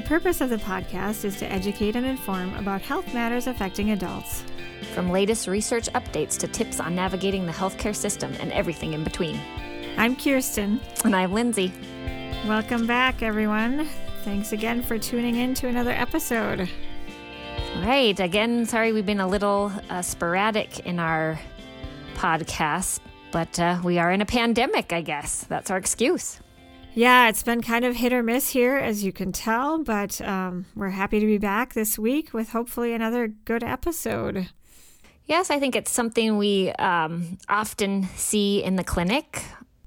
The purpose of the podcast is to educate and inform about health matters affecting adults. From latest research updates to tips on navigating the healthcare system and everything in between. I'm Kirsten. And I'm Lindsay. Welcome back, everyone. Thanks again for tuning in to another episode. Right. Again, sorry we've been a little uh, sporadic in our podcast, but uh, we are in a pandemic, I guess. That's our excuse. Yeah, it's been kind of hit or miss here, as you can tell, but um, we're happy to be back this week with hopefully another good episode. Yes, I think it's something we um, often see in the clinic.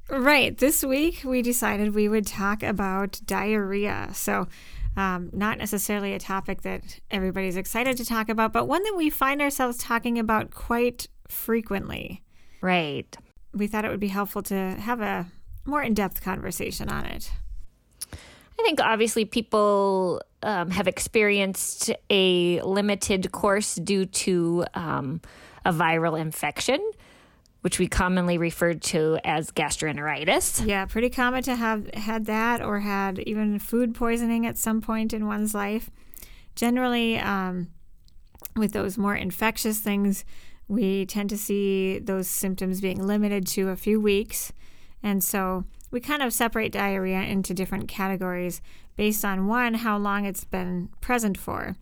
Right. This week, we decided we would talk about diarrhea. So, um, not necessarily a topic that everybody's excited to talk about, but one that we find ourselves talking about quite frequently. Right. We thought it would be helpful to have a more in depth conversation on it? I think obviously people um, have experienced a limited course due to um, a viral infection, which we commonly refer to as gastroenteritis. Yeah, pretty common to have had that or had even food poisoning at some point in one's life. Generally, um, with those more infectious things, we tend to see those symptoms being limited to a few weeks. And so we kind of separate diarrhea into different categories based on one, how long it's been present for.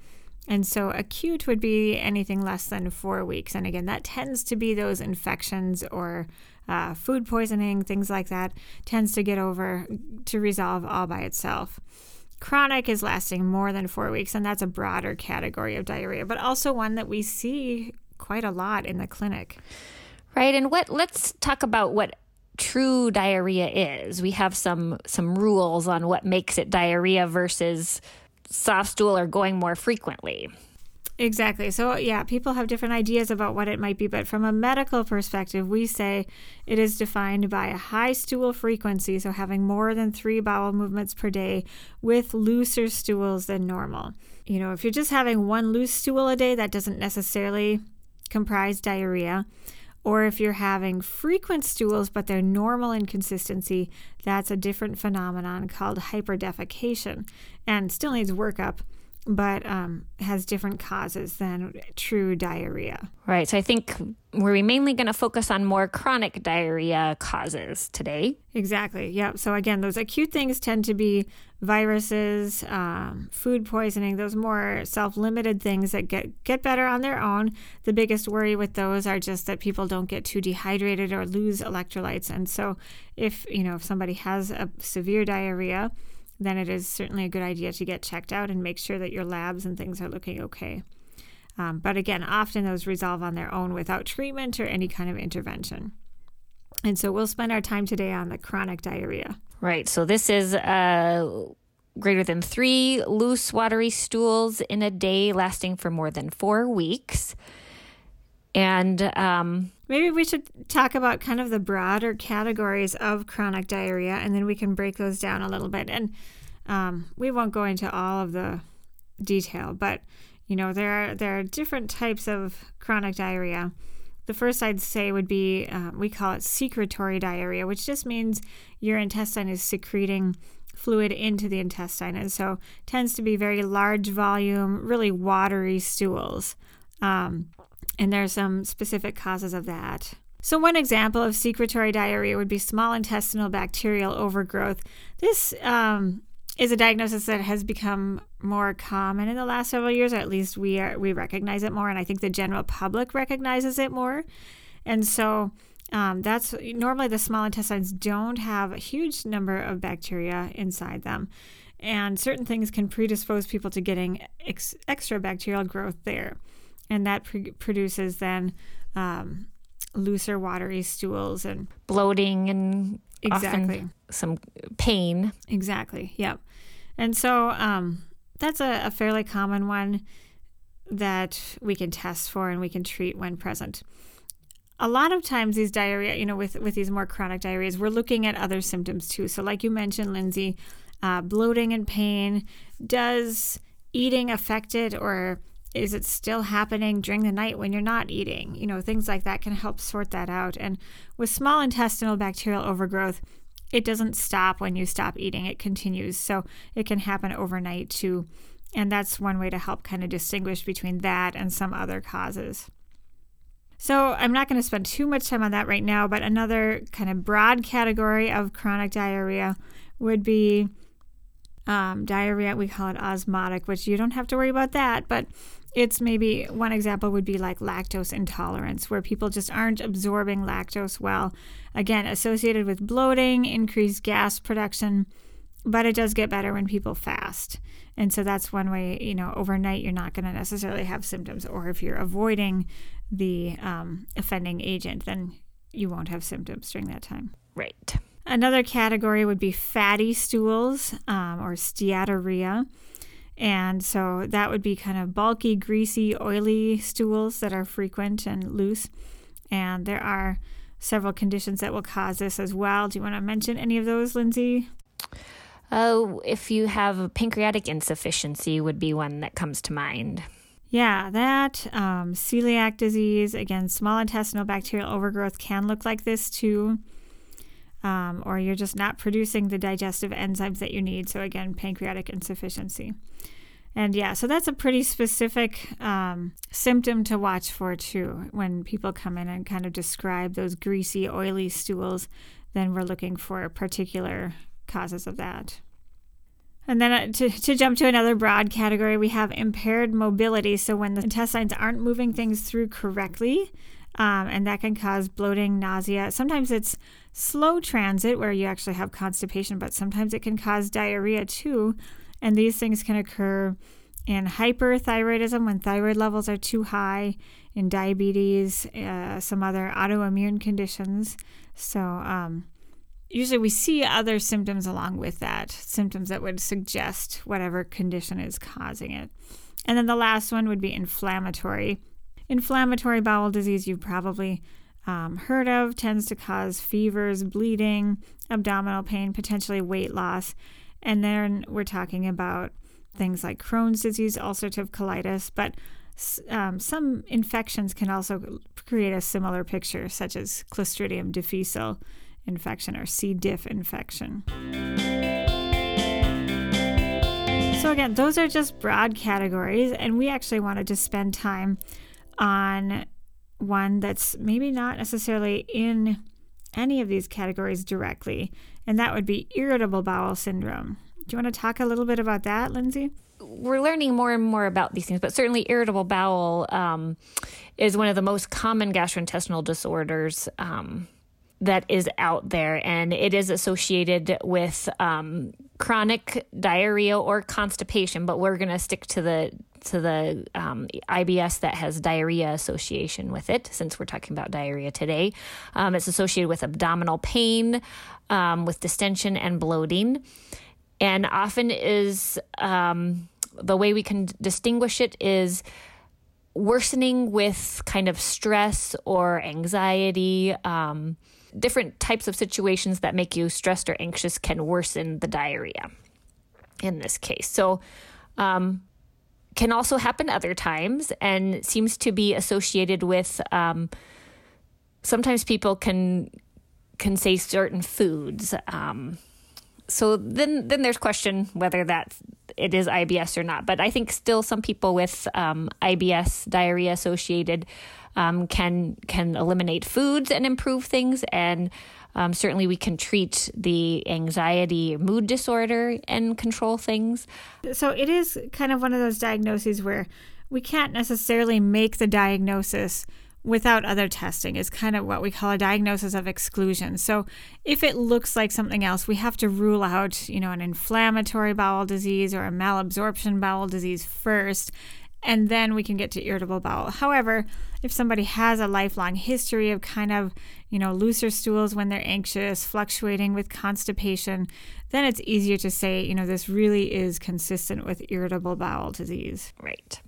And so acute would be anything less than four weeks. And again, that tends to be those infections or uh, food poisoning, things like that, tends to get over to resolve all by itself. Chronic is lasting more than four weeks, and that's a broader category of diarrhea, but also one that we see quite a lot in the clinic. Right. And what let's talk about what true diarrhea is. We have some some rules on what makes it diarrhea versus soft stool or going more frequently. Exactly. So, yeah, people have different ideas about what it might be, but from a medical perspective, we say it is defined by a high stool frequency, so having more than three bowel movements per day with looser stools than normal. You know, if you're just having one loose stool a day, that doesn't necessarily comprise diarrhea. Or if you're having frequent stools, but they're normal in consistency, that's a different phenomenon called hyperdefecation and still needs workup but um, has different causes than true diarrhea. Right. So I think we're mainly going to focus on more chronic diarrhea causes today. Exactly. Yep. So again, those acute things tend to be viruses, um, food poisoning, those more self-limited things that get get better on their own. The biggest worry with those are just that people don't get too dehydrated or lose electrolytes. And so, if you know if somebody has a severe diarrhea then it is certainly a good idea to get checked out and make sure that your labs and things are looking okay. Um, but again, often those resolve on their own without treatment or any kind of intervention. And so we'll spend our time today on the chronic diarrhea. Right. So this is uh, greater than three loose, watery stools in a day, lasting for more than four weeks. And um, maybe we should talk about kind of the broader categories of chronic diarrhea, and then we can break those down a little bit. And um, we won't go into all of the detail, but you know there are there are different types of chronic diarrhea. The first I'd say would be uh, we call it secretory diarrhea, which just means your intestine is secreting fluid into the intestine, and so tends to be very large volume, really watery stools. Um, and there are some specific causes of that. So, one example of secretory diarrhea would be small intestinal bacterial overgrowth. This um, is a diagnosis that has become more common in the last several years, or at least we are we recognize it more, and I think the general public recognizes it more. And so, um, that's normally the small intestines don't have a huge number of bacteria inside them, and certain things can predispose people to getting ex- extra bacterial growth there and that pr- produces then um, looser, watery stools and bloating and exactly some pain. Exactly. Yep. And so um, that's a, a fairly common one that we can test for and we can treat when present. A lot of times, these diarrhea, you know, with, with these more chronic diarrheas, we're looking at other symptoms too. So, like you mentioned, Lindsay, uh, bloating and pain. Does eating affect it, or is it still happening during the night when you're not eating? You know, things like that can help sort that out. And with small intestinal bacterial overgrowth, it doesn't stop when you stop eating, it continues. So, it can happen overnight too. And that's one way to help kind of distinguish between that and some other causes. So I'm not going to spend too much time on that right now, but another kind of broad category of chronic diarrhea would be um, diarrhea. We call it osmotic, which you don't have to worry about that, but it's maybe one example would be like lactose intolerance, where people just aren't absorbing lactose well. Again, associated with bloating, increased gas production, but it does get better when people fast. And so that's one way, you know, overnight you're not going to necessarily have symptoms. Or if you're avoiding the um, offending agent, then you won't have symptoms during that time. Right. Another category would be fatty stools um, or steatorrhea. And so that would be kind of bulky, greasy, oily stools that are frequent and loose. And there are several conditions that will cause this as well. Do you want to mention any of those, Lindsay? Oh, if you have pancreatic insufficiency, would be one that comes to mind. Yeah, that um, celiac disease, again, small intestinal bacterial overgrowth can look like this too. Um, or you're just not producing the digestive enzymes that you need. So, again, pancreatic insufficiency. And yeah, so that's a pretty specific um, symptom to watch for too. When people come in and kind of describe those greasy, oily stools, then we're looking for particular causes of that. And then uh, to, to jump to another broad category, we have impaired mobility. So when the intestines aren't moving things through correctly, um, and that can cause bloating, nausea. Sometimes it's slow transit where you actually have constipation, but sometimes it can cause diarrhea too. And these things can occur in hyperthyroidism when thyroid levels are too high, in diabetes, uh, some other autoimmune conditions. So, um, usually we see other symptoms along with that, symptoms that would suggest whatever condition is causing it. And then the last one would be inflammatory. Inflammatory bowel disease, you've probably um, heard of, tends to cause fevers, bleeding, abdominal pain, potentially weight loss. And then we're talking about things like Crohn's disease, ulcerative colitis, but um, some infections can also create a similar picture, such as Clostridium difficile infection or C. diff infection. So, again, those are just broad categories, and we actually wanted to spend time on one that's maybe not necessarily in any of these categories directly, and that would be irritable bowel syndrome. Do you want to talk a little bit about that, Lindsay? We're learning more and more about these things, but certainly irritable bowel um, is one of the most common gastrointestinal disorders. Um, that is out there, and it is associated with um, chronic diarrhea or constipation. But we're going to stick to the to the um, IBS that has diarrhea association with it, since we're talking about diarrhea today. Um, it's associated with abdominal pain, um, with distension and bloating, and often is um, the way we can distinguish it is worsening with kind of stress or anxiety. Um, different types of situations that make you stressed or anxious can worsen the diarrhea in this case. So, um, can also happen other times and seems to be associated with um, sometimes people can can say certain foods. Um, so then then there's question whether that it is IBS or not. But I think still some people with um, IBS diarrhea associated um, can can eliminate foods and improve things and um, certainly we can treat the anxiety mood disorder and control things so it is kind of one of those diagnoses where we can't necessarily make the diagnosis without other testing is kind of what we call a diagnosis of exclusion. So if it looks like something else, we have to rule out, you know, an inflammatory bowel disease or a malabsorption bowel disease first and then we can get to irritable bowel. However, if somebody has a lifelong history of kind of, you know, looser stools when they're anxious, fluctuating with constipation, then it's easier to say, you know, this really is consistent with irritable bowel disease. Right.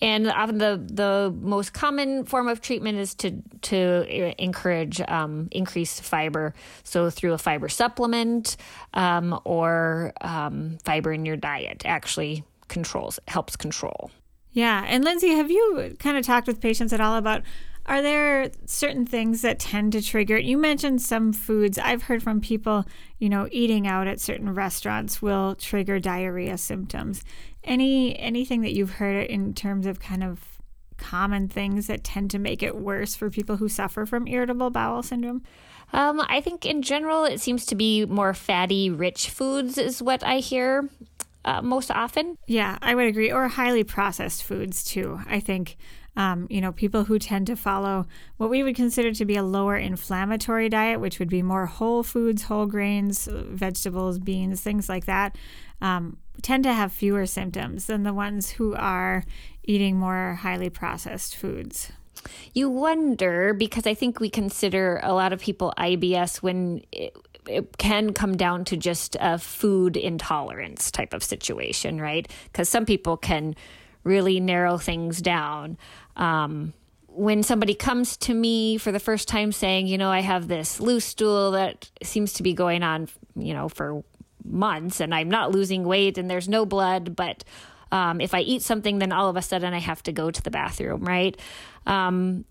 And often the the most common form of treatment is to to encourage um, increased fiber. So through a fiber supplement um, or um, fiber in your diet actually controls helps control. Yeah, and Lindsay, have you kind of talked with patients at all about are there certain things that tend to trigger it? You mentioned some foods. I've heard from people, you know, eating out at certain restaurants will trigger diarrhea symptoms. Any anything that you've heard in terms of kind of common things that tend to make it worse for people who suffer from irritable bowel syndrome? Um, I think in general, it seems to be more fatty, rich foods is what I hear uh, most often. Yeah, I would agree. Or highly processed foods too. I think um, you know, people who tend to follow what we would consider to be a lower inflammatory diet, which would be more whole foods, whole grains, vegetables, beans, things like that, um, tend to have fewer symptoms than the ones who are eating more highly processed foods. You wonder because I think we consider a lot of people IBS when it, it can come down to just a food intolerance type of situation, right? Because some people can really narrow things down. Um, when somebody comes to me for the first time saying, you know, I have this loose stool that seems to be going on, you know, for months and I'm not losing weight and there's no blood, but um, if I eat something, then all of a sudden I have to go to the bathroom, right? Um,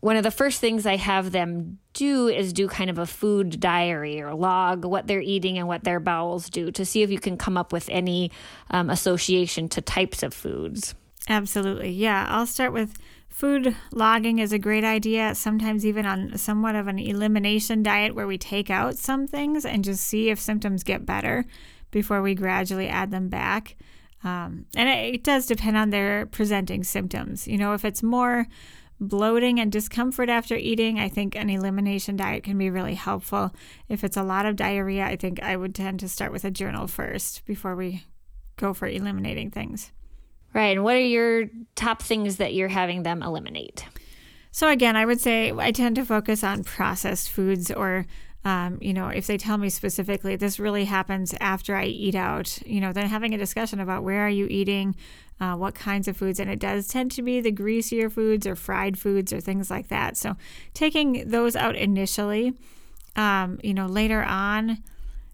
one of the first things I have them do is do kind of a food diary or log what they're eating and what their bowels do to see if you can come up with any um, association to types of foods. Absolutely. Yeah. I'll start with food logging is a great idea, sometimes even on somewhat of an elimination diet where we take out some things and just see if symptoms get better before we gradually add them back. Um, and it, it does depend on their presenting symptoms. You know, if it's more bloating and discomfort after eating, I think an elimination diet can be really helpful. If it's a lot of diarrhea, I think I would tend to start with a journal first before we go for eliminating things. Right. And what are your top things that you're having them eliminate? So, again, I would say I tend to focus on processed foods or um, you know, if they tell me specifically this really happens after I eat out, you know, then having a discussion about where are you eating, uh, what kinds of foods, and it does tend to be the greasier foods or fried foods or things like that. So taking those out initially, um, you know, later on,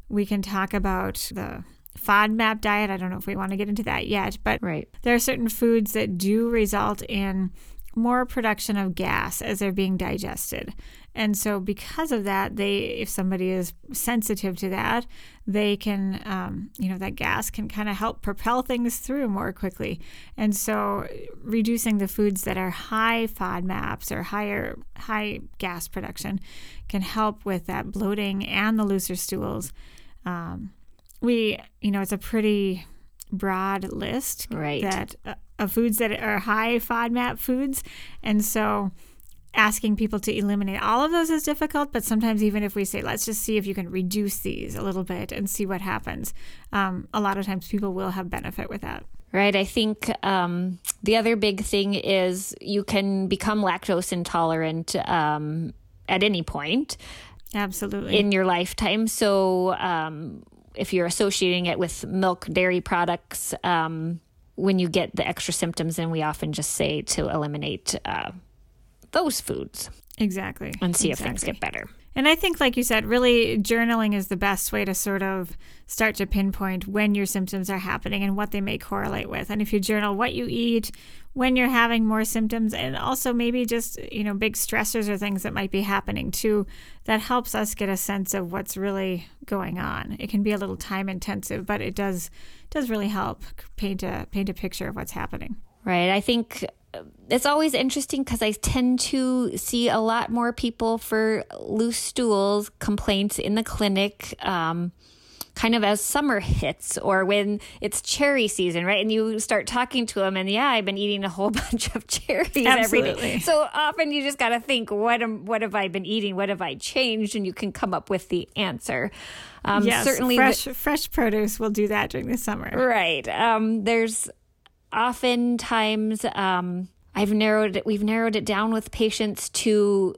we can talk about the FODMAP diet. I don't know if we want to get into that yet, but right. there are certain foods that do result in more production of gas as they're being digested. And so, because of that, they, if somebody is sensitive to that, they can, um, you know, that gas can kind of help propel things through more quickly. And so, reducing the foods that are high FODMAPs or higher high gas production can help with that bloating and the looser stools. Um, we, you know, it's a pretty broad list right. that uh, of foods that are high FODMAP foods, and so asking people to eliminate all of those is difficult. But sometimes even if we say let's just see if you can reduce these a little bit and see what happens, um, a lot of times people will have benefit with that. Right. I think um, the other big thing is you can become lactose intolerant um, at any point. Absolutely. In your lifetime. So, um, if you're associating it with milk, dairy products, um, when you get the extra symptoms, then we often just say to eliminate uh, those foods. Exactly. And see exactly. if things get better. And I think, like you said, really journaling is the best way to sort of start to pinpoint when your symptoms are happening and what they may correlate with. And if you journal what you eat, when you're having more symptoms, and also maybe just, you know, big stressors or things that might be happening too, that helps us get a sense of what's really going on. It can be a little time intensive, but it does does really help paint a paint a picture of what's happening. Right. I think it's always interesting because I tend to see a lot more people for loose stools complaints in the clinic. Um, kind of as summer hits or when it's cherry season, right? And you start talking to them, and yeah, I've been eating a whole bunch of cherries Absolutely. every day. So often you just got to think, what am, what have I been eating? What have I changed? And you can come up with the answer. Um, yes, certainly, fresh the, fresh produce will do that during the summer, right? Um, there's oftentimes um, I've narrowed it, we've narrowed it down with patients to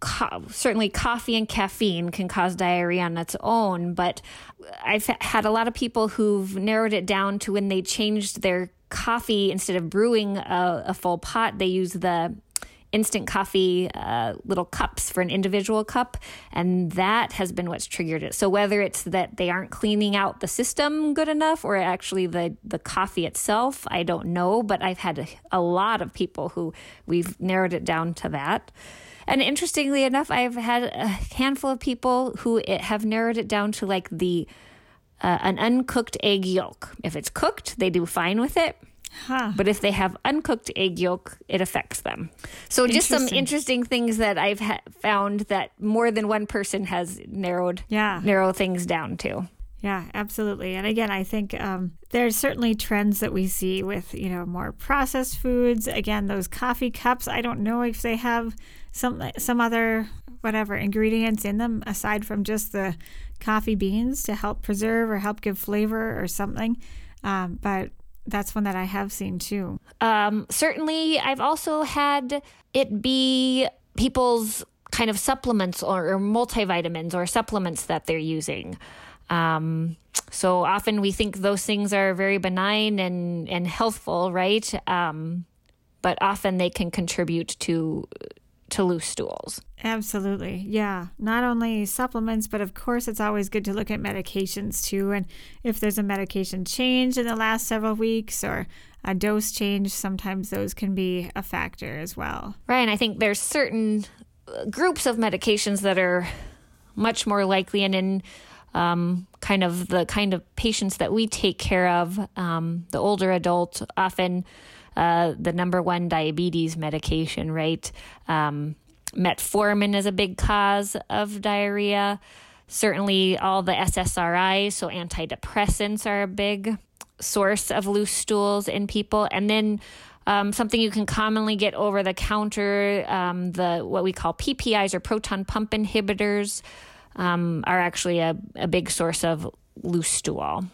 co- certainly coffee and caffeine can cause diarrhea on its own, but I've had a lot of people who've narrowed it down to when they changed their coffee instead of brewing a, a full pot, they use the instant coffee uh, little cups for an individual cup, and that has been what's triggered it. So whether it's that they aren't cleaning out the system good enough, or actually the the coffee itself, I don't know. But I've had a, a lot of people who we've narrowed it down to that. And interestingly enough, I've had a handful of people who it, have narrowed it down to like the uh, an uncooked egg yolk. If it's cooked, they do fine with it. Huh. But if they have uncooked egg yolk, it affects them. So just some Interesting. things that I've ha- found that more than one person has narrowed Yeah. narrow things down to. Yeah, absolutely. And again, I think um, there's certainly trends that we see with, you know, more processed foods. Again, those coffee cups, I don't know if they have some some other whatever ingredients in them aside from just the coffee beans to help preserve or help give flavor or something. Um, but that's one that I have seen too. Um, certainly, I've also had it be people's kind of supplements or, or multivitamins or supplements that they're using. Um, so often we think those things are very benign and, and healthful, right? Um, but often they can contribute to to loose stools. Absolutely. Yeah. Not only supplements, but of course, it's always good to look at medications too. And if there's a medication change in the last several weeks or a dose change, sometimes those can be a factor as well. Right. And I think there's certain uh, groups of medications that are much more likely and in um, kind of the kind of patients that we take care of, um, the older adult, often uh, the number one diabetes medication, right? Um, metformin is a big cause of diarrhea. Certainly, all the SSRIs, so antidepressants, are a big source of loose stools in people. And then um, something you can commonly get over the counter, um, the what we call PPIs or proton pump inhibitors, um, are actually a, a big source of loose stool.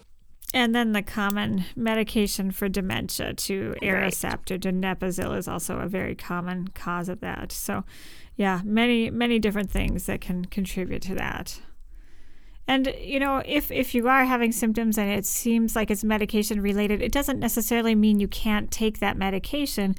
And then the common medication for dementia to. Aricept or donepezil is also a very common cause of that. So, yeah, many many different things that can contribute to that. And you know, if if you are having symptoms and it seems like it's medication related, it doesn't necessarily mean you can't take that medication,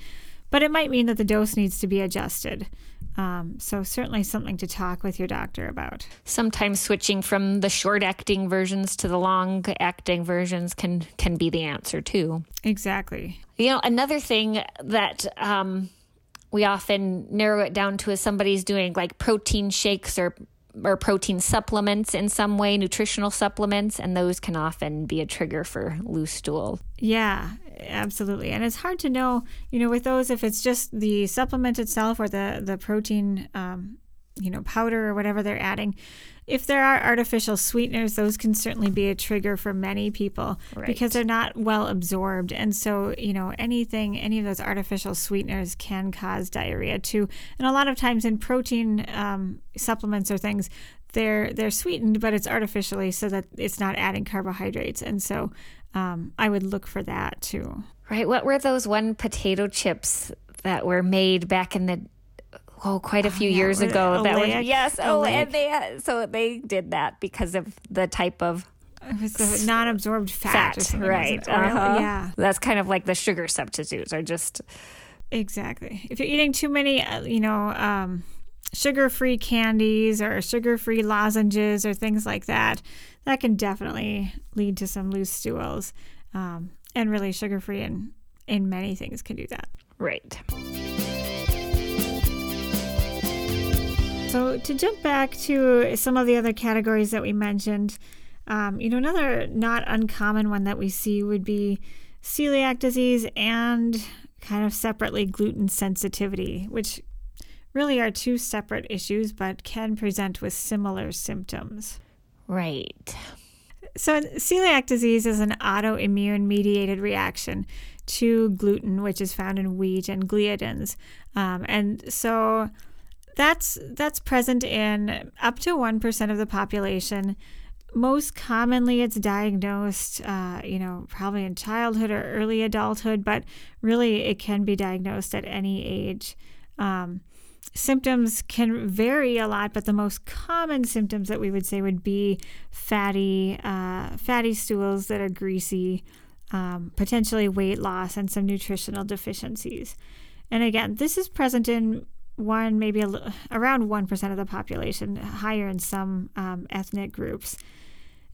but it might mean that the dose needs to be adjusted. Um, so certainly something to talk with your doctor about. Sometimes switching from the short acting versions to the long acting versions can can be the answer too. Exactly. You know, another thing that um, we often narrow it down to is somebody's doing like protein shakes or or protein supplements in some way, nutritional supplements, and those can often be a trigger for loose stool. Yeah, absolutely. And it's hard to know, you know, with those if it's just the supplement itself or the the protein, um, you know, powder or whatever they're adding. If there are artificial sweeteners, those can certainly be a trigger for many people Right. because they're not well absorbed. And so, you know, anything, any of those artificial sweeteners can cause diarrhea too. And a lot of times in protein um, supplements or things, they're they're sweetened, but it's artificially so that it's not adding carbohydrates. And so, um, I would look for that too. Right. What were those one potato chips that were made back in the oh quite a few yeah, years was it ago? That was Olean? yes. Oh, and they had, so they did that because of the type of It was the non-absorbed fat, fat, or something, was right? uh-huh. Yeah, That's kind of like the sugar substitutes are just exactly. If you're eating too many, uh, you know, um, sugar-free candies or sugar-free lozenges or things like that, that can definitely lead to some loose stools. Um, and really, sugar-free in in many things can do that. right. So to jump back to some of the other categories that we mentioned, um, you know, another not uncommon one that we see would be celiac disease and kind of separately gluten sensitivity, which really are two separate issues but can present with similar symptoms. Right. So, celiac disease is an autoimmune mediated reaction to gluten, which is found in wheat and gliadins. Um, and so that's that's present in up to 1% of the population most commonly it's diagnosed, uh, you know, probably in childhood or early adulthood, but really it can be diagnosed at any age. Um, symptoms can vary a lot, but the most common symptoms that we would say would be fatty, uh, fatty stools that are greasy, um, potentially weight loss, and some nutritional deficiencies. And again, this is present in one, maybe a, around 1% of the population, higher in some um, ethnic groups.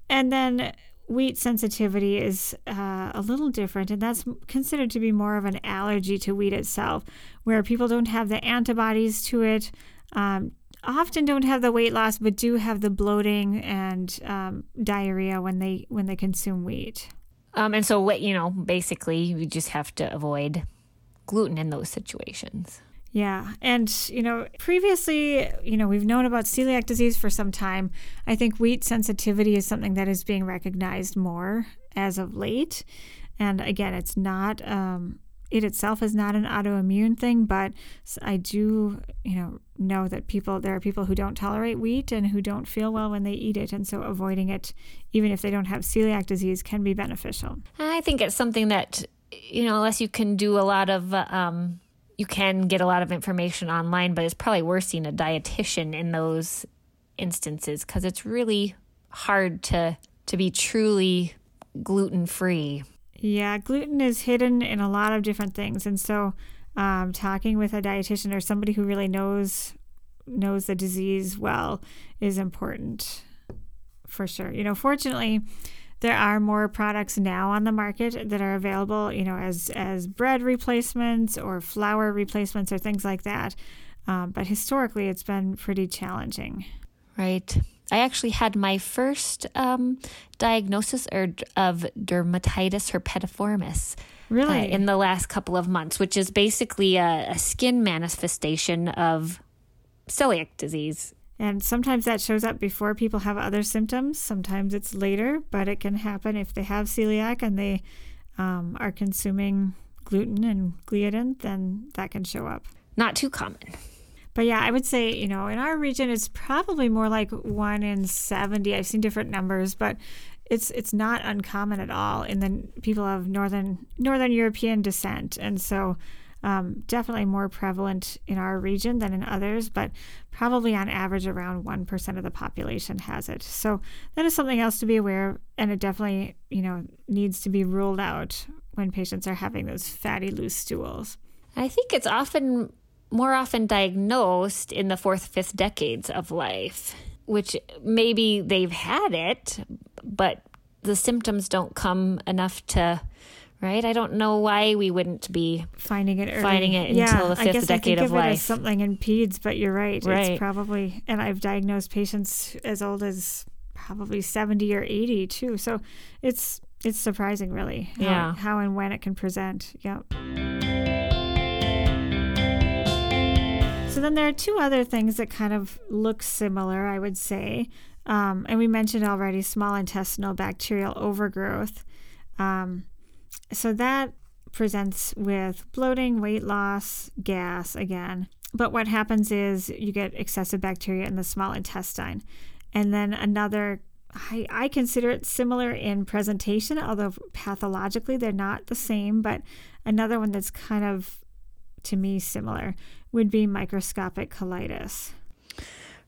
And then wheat sensitivity is uh, a little different, and that's considered to be more of an allergy to wheat itself, where people don't have the antibodies to it, um, often don't have the weight loss, but do have the bloating and um, diarrhea when they when they consume wheat. Um, and so, what you know, basically, you just have to avoid gluten in those situations. Yeah. And, you know, previously, you know, we've known about celiac disease for some time. I think wheat sensitivity is something that is being recognized more as of late. And again, it's not, um, it itself is not an autoimmune thing, but I do, you know, know that people, there are people who don't tolerate wheat and who don't feel well when they eat it. And so avoiding it, even if they don't have celiac disease, can be beneficial. I think it's something that, you know, unless you can do a lot of, um, you can get a lot of information online, but it's probably worth seeing a dietitian in those instances because it's really hard to to be truly gluten free. Yeah, gluten is hidden in a lot of different things, and so um, talking with a dietitian or somebody who really knows knows the disease well is important for sure. You know, fortunately there are more products now on the market that are available, you know, as as bread replacements or flour replacements or things like that. Um, but historically, it's been pretty challenging. Right. I actually had my first um, diagnosis of dermatitis herpetiformis. Really? Uh, in the last couple of months, which is basically a, a skin manifestation of celiac disease. And sometimes that shows up before people have other symptoms. Sometimes it's later, but it can happen if they have celiac and they um, are consuming gluten and gliadin, then that can show up. Not too common. But yeah, I would say, you know, in our region, it's probably more like one in 70. I've seen different numbers, but it's it's not uncommon at all in the people of northern northern European descent. And so um, definitely more prevalent in our region than in others, but probably on average around 1% of the population has it. So that is something else to be aware of, and it definitely, you know, needs to be ruled out when patients are having those fatty loose stools. I think it's often more often diagnosed in the fourth, fifth decades of life, which maybe they've had it, but the symptoms don't come enough to right? I don't know why we wouldn't be finding it early. finding it yeah, until the fifth I guess decade I think of, of life. It as something in peds, but you're right. Right. It's probably, and I've diagnosed patients as old as probably 70 or 80 too. So it's it's surprising, really. How, Yeah. How and when it can present. Yep. So then there are two other things that kind of look similar, I would say. Um, and we mentioned already small intestinal bacterial overgrowth. Um, so that presents with bloating, weight loss, gas again. But what happens is you get excessive bacteria in the small intestine. And then another, I, I consider it similar in presentation, although pathologically they're not the same. But another one that's kind of, to me, similar would be microscopic colitis.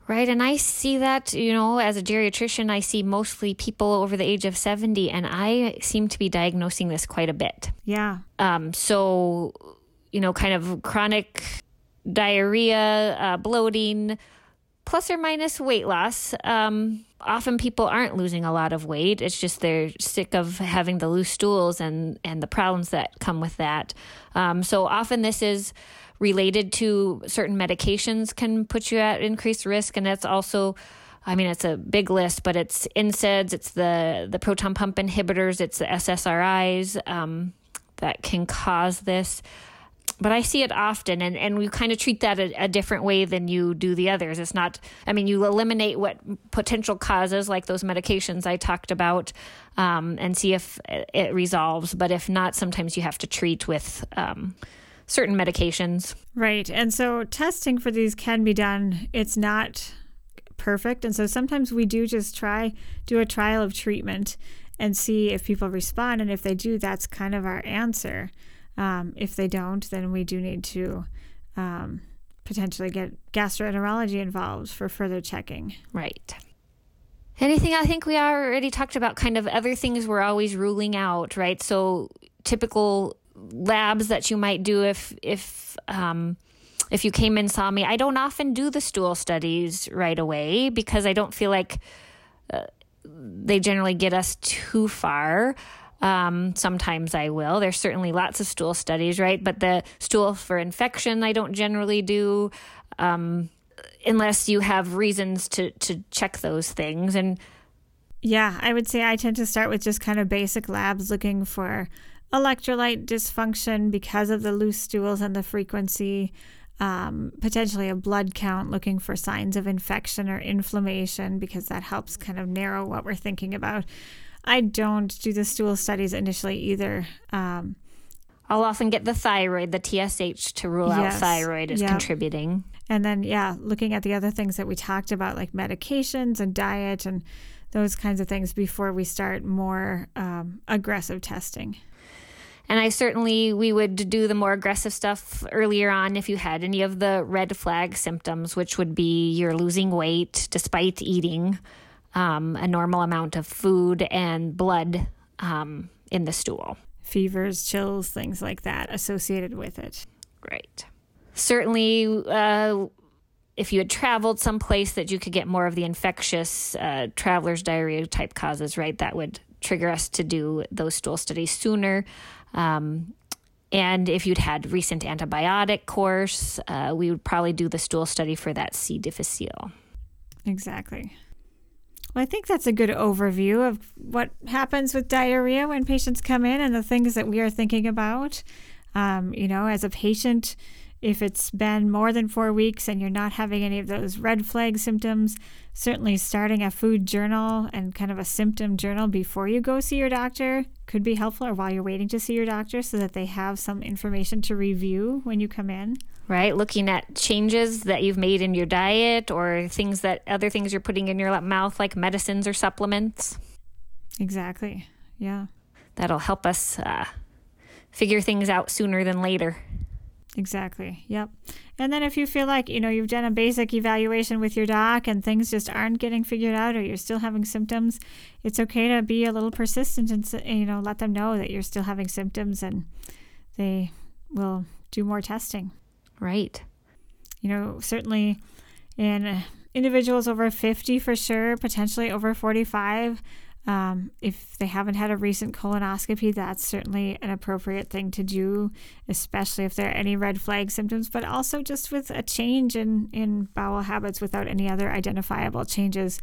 Right. And I see that, you know, as a geriatrician, I see mostly people over the age of 70, and I seem to be diagnosing this quite a bit. Yeah. Um, so, you know, kind of chronic diarrhea, uh, bloating, plus or minus weight loss. Um, often people aren't losing a lot of weight. It's just they're sick of having the loose stools and, and the problems that come with that. Um, so often this is related to certain medications can put you at increased risk. And that's also, I mean, it's a big list, but it's NSAIDs, it's the, the proton pump inhibitors, it's the SSRIs um, that can cause this but I see it often, and, and we kind of treat that a, a, different way than you do the others. It's not, I mean, you eliminate what potential causes, like those medications I talked about, um, and see if it resolves. But if not, sometimes you have to treat with um, certain medications. Right. And so testing for these can be done. It's not perfect. And so sometimes we do just try, do a trial of treatment and see if people respond. And if they do, that's kind of our answer. Um, if they don't, then we do need to um, potentially get gastroenterology involved for further checking. Right. Anything I think we already talked about kind of other things we're always ruling out, right? So typical labs that you might do if if um, if you came and saw me. I don't often do the stool studies right away because I don't feel like uh, they generally get us too far. Um, sometimes I will. There's certainly lots of stool studies, right? But the stool for infection, I don't generally do um, unless you have reasons to to check those things. And yeah, I would say I tend to start with just kind of basic labs looking for electrolyte dysfunction because of the loose stools and the frequency. Um, potentially a blood count looking for signs of infection or inflammation because that helps kind of narrow what we're thinking about. I don't do the stool studies initially either. Um, I'll often get the thyroid, the TSH, to rule yes, out thyroid as yep. contributing. And then, yeah, looking at the other things that we talked about, like medications and diet and those kinds of things before we start more um, aggressive testing. And I certainly, we would do the more aggressive stuff earlier on if you had any of the red flag symptoms, which would be you're losing weight despite eating um, a normal amount of food and blood um, in the stool. Fevers, chills, things like that associated with it. Right. Certainly, uh, if you had traveled someplace that you could get more of the infectious uh, traveler's diarrhea type causes, right, that would trigger us to do those stool studies sooner. Um, and if you'd had recent antibiotic course, uh, we would probably do the stool study for that C. difficile. Exactly. Well, I think that's a good overview of what happens with diarrhea when patients come in and the things that we are thinking about. Um, you know, as a patient, if it's been more than four weeks and you're not having any of those red flag symptoms, certainly starting a food journal and kind of a symptom journal before you go see your doctor could be helpful or while you're waiting to see your doctor so that they have some information to review when you come in. Right. Looking at changes that you've made in your diet or things that other things you're putting in your mouth, like medicines or supplements. Exactly. Yeah. That'll help us uh, figure things out sooner than later. Exactly. Yep. And then if you feel like, you know, you've done a basic evaluation with your doc and things just aren't getting figured out or you're still having symptoms, it's okay to be a little persistent and, you know, let them know that you're still having symptoms and they will do more testing. Right. You know, certainly in uh, individuals over 50 for sure, potentially over 45, um, if they haven't had a recent colonoscopy, that's certainly an appropriate thing to do, especially if there are any red flag symptoms, but also just with a change in, in bowel habits without any other identifiable changes,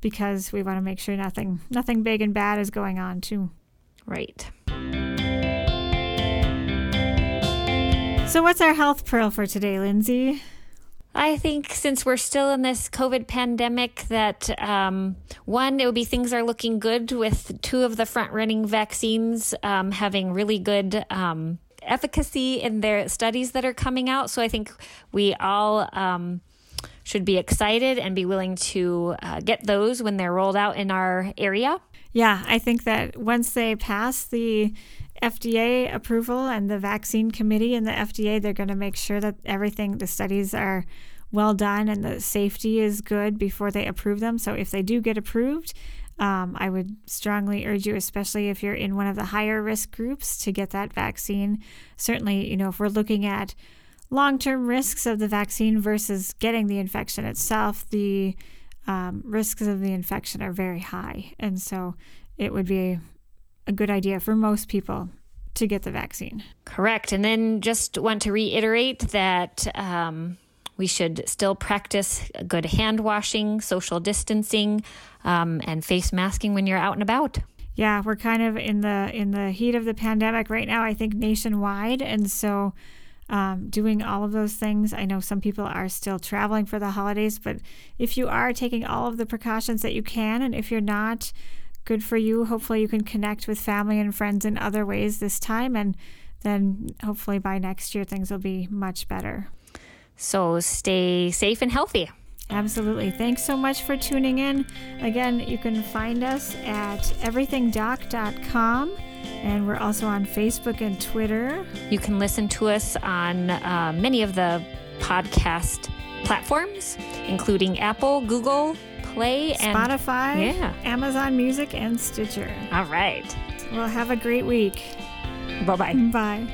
because we want to make sure nothing nothing big and bad is going on too. Right. So, what's our health pearl for today, Lindsay? I think since we're still in this COVID pandemic, that um, one, it would be things are looking good with two of the front running vaccines um, having really good um, efficacy in their studies that are coming out. So I think we all um, should be excited and be willing to uh, get those when they're rolled out in our area. Yeah, I think that once they pass the FDA approval and the vaccine committee and the FDA, they're going to make sure that everything, the studies are well done and the safety is good before they approve them. So if they do get approved, um, I would strongly urge you, especially if you're in one of the higher risk groups, to get that vaccine. Certainly, you know, if we're looking at long term risks of the vaccine versus getting the infection itself, the um, risks of the infection are very high. And so it would be a good idea for most people to get the vaccine. Correct. And then just want to reiterate that um, we should still practice good hand washing, social distancing, um, and face masking when you're out and about. Yeah, we're kind of in the in the heat of the pandemic right now. I think nationwide, and so um, doing all of those things. I know some people are still traveling for the holidays, but if you are taking all of the precautions that you can, and if you're not, good for you. Hopefully, you can connect with family and friends in other ways this time, and then hopefully by next year things will be much better. So stay safe and healthy. Absolutely. Thanks so much for tuning in. Again, you can find us at everythingdoc.com and we're also on Facebook and Twitter. You can listen to us on uh, many of the podcast platforms, including Apple, Google, Play, and Spotify, Yeah. Amazon Music, and Stitcher. All right. Well, have a great week. Bye bye. Bye.